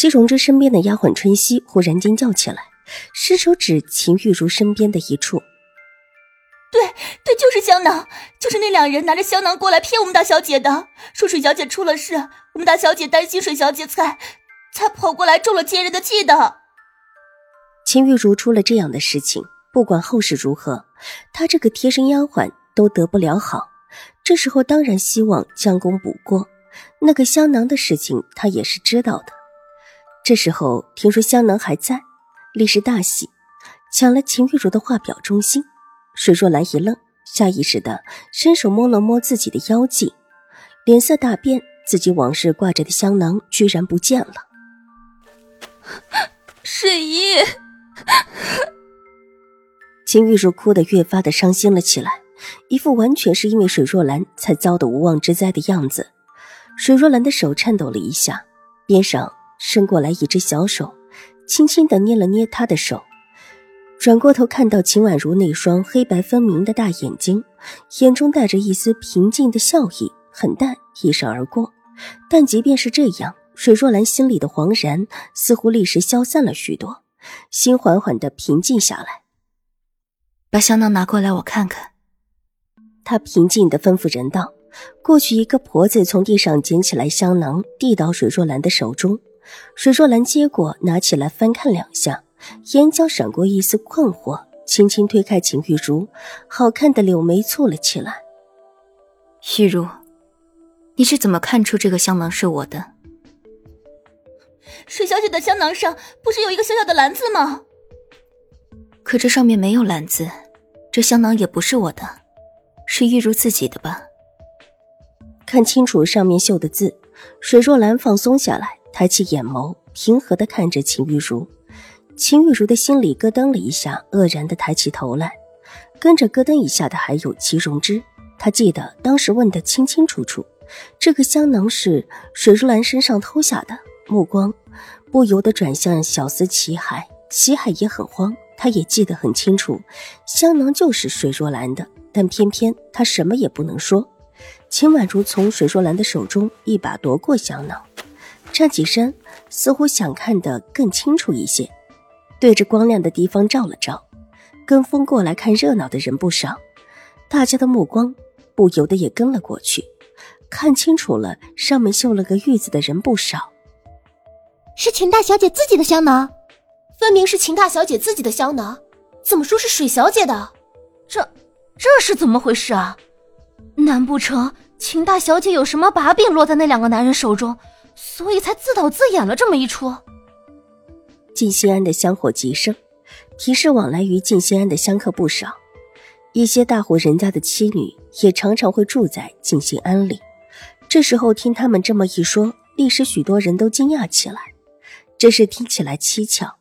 戚荣之身边的丫鬟春熙忽然尖叫起来，伸手指秦玉茹身边的一处。对对，就是香囊，就是那两人拿着香囊过来骗我们大小姐的，说水小姐出了事，我们大小姐担心水小姐才才跑过来中了奸人的计的。秦玉茹出了这样的事情，不管后事如何，她这个贴身丫鬟都得不了好。这时候当然希望将功补过，那个香囊的事情她也是知道的。这时候听说香囊还在，立时大喜，抢了秦玉茹的画表忠心。水若兰一愣，下意识的伸手摸了摸自己的腰际，脸色大变，自己往日挂着的香囊居然不见了。水姨，秦玉茹哭得越发的伤心了起来，一副完全是因为水若兰才遭的无妄之灾的样子。水若兰的手颤抖了一下，边上伸过来一只小手，轻轻的捏了捏她的手。转过头看到秦婉如那双黑白分明的大眼睛，眼中带着一丝平静的笑意，很淡，一闪而过。但即便是这样，水若兰心里的惶然似乎立时消散了许多，心缓缓的平静下来。把香囊拿过来，我看看。他平静的吩咐人道。过去，一个婆子从地上捡起来香囊，递到水若兰的手中。水若兰接过，拿起来翻看两下。眼角闪过一丝困惑，轻轻推开秦玉茹，好看的柳眉蹙了起来。玉茹，你是怎么看出这个香囊是我的？水小姐的香囊上不是有一个小小的篮子吗？可这上面没有篮子，这香囊也不是我的，是玉茹自己的吧？看清楚上面绣的字，水若兰放松下来，抬起眼眸，平和的看着秦玉茹。秦玉茹的心里咯噔了一下，愕然的抬起头来，跟着咯噔一下的还有齐荣之。他记得当时问得清清楚楚，这个香囊是水如兰身上偷下的。目光不由得转向小厮齐海，齐海也很慌，他也记得很清楚，香囊就是水若兰的，但偏偏他什么也不能说。秦婉如从水若兰的手中一把夺过香囊，站起身，似乎想看得更清楚一些。对着光亮的地方照了照，跟风过来看热闹的人不少，大家的目光不由得也跟了过去，看清楚了，上面绣了个玉字的人不少。是秦大小姐自己的香囊，分明是秦大小姐自己的香囊，怎么说是水小姐的？这这是怎么回事啊？难不成秦大小姐有什么把柄落在那两个男人手中，所以才自导自演了这么一出？静心庵的香火极盛，提示往来于静心庵的香客不少。一些大户人家的妻女也常常会住在静心庵里。这时候听他们这么一说，立时许多人都惊讶起来。这事听起来蹊跷。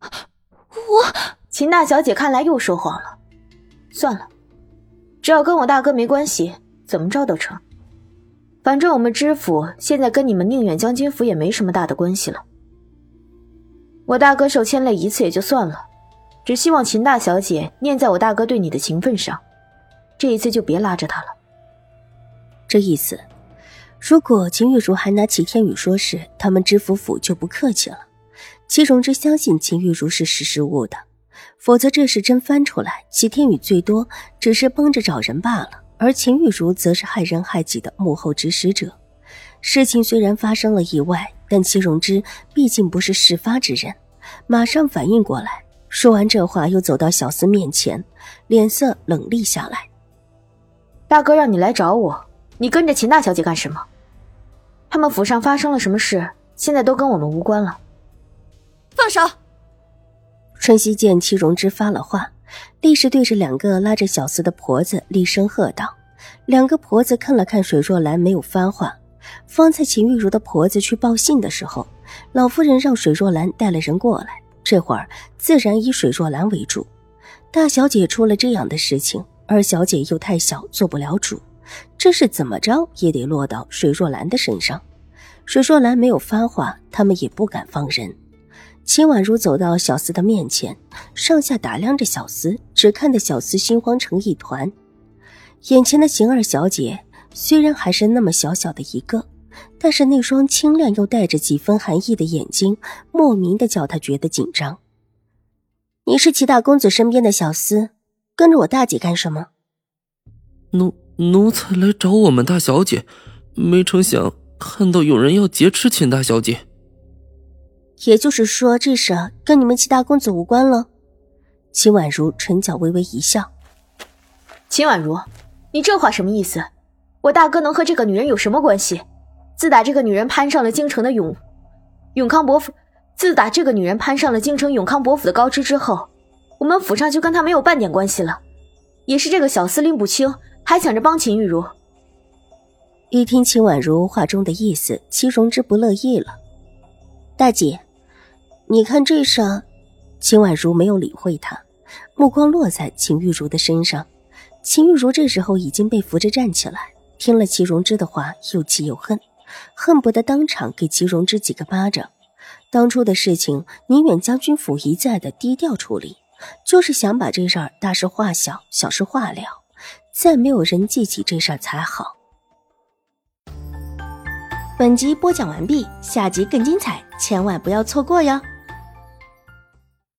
我秦大小姐看来又说谎了。算了，只要跟我大哥没关系，怎么着都成。反正我们知府现在跟你们宁远将军府也没什么大的关系了。我大哥受牵累一次也就算了，只希望秦大小姐念在我大哥对你的情分上，这一次就别拉着他了。这意思，如果秦玉茹还拿齐天宇说事，他们知府府就不客气了。齐荣之相信秦玉茹是识时务的，否则这事真翻出来，齐天宇最多只是帮着找人罢了，而秦玉茹则是害人害己的幕后指使者。事情虽然发生了意外。但齐荣之毕竟不是事发之人，马上反应过来，说完这话，又走到小厮面前，脸色冷厉下来：“大哥让你来找我，你跟着秦大小姐干什么？他们府上发生了什么事？现在都跟我们无关了。”放手！春熙见齐荣之发了话，立时对着两个拉着小厮的婆子厉声喝道：“两个婆子看了看水若兰，没有发话。”方才秦玉茹的婆子去报信的时候，老夫人让水若兰带了人过来，这会儿自然以水若兰为主。大小姐出了这样的事情，二小姐又太小，做不了主，这是怎么着也得落到水若兰的身上。水若兰没有发话，他们也不敢放人。秦婉如走到小厮的面前，上下打量着小厮，只看得小厮心慌成一团。眼前的邢二小姐虽然还是那么小小的一个，但是那双清亮又带着几分寒意的眼睛，莫名的叫他觉得紧张。你是齐大公子身边的小厮，跟着我大姐干什么？奴奴才来找我们大小姐，没成想看到有人要劫持秦大小姐。也就是说，这事跟你们齐大公子无关了。秦婉如唇角微微一笑。秦婉如，你这话什么意思？我大哥能和这个女人有什么关系？自打这个女人攀上了京城的永永康伯府。自打这个女人攀上了京城永康伯府的高枝之后，我们府上就跟她没有半点关系了。也是这个小司令不清，还想着帮秦玉茹。一听秦婉如话中的意思，齐荣之不乐意了。大姐，你看这事。秦婉如没有理会他，目光落在秦玉茹的身上。秦玉茹这时候已经被扶着站起来，听了齐荣之的话，又气又恨，恨不得当场给齐荣之几个巴掌。当初的事情，宁远将军府一再的低调处理，就是想把这事儿大事化小，小事化了，再没有人记起这事儿才好。本集播讲完毕，下集更精彩，千万不要错过哟。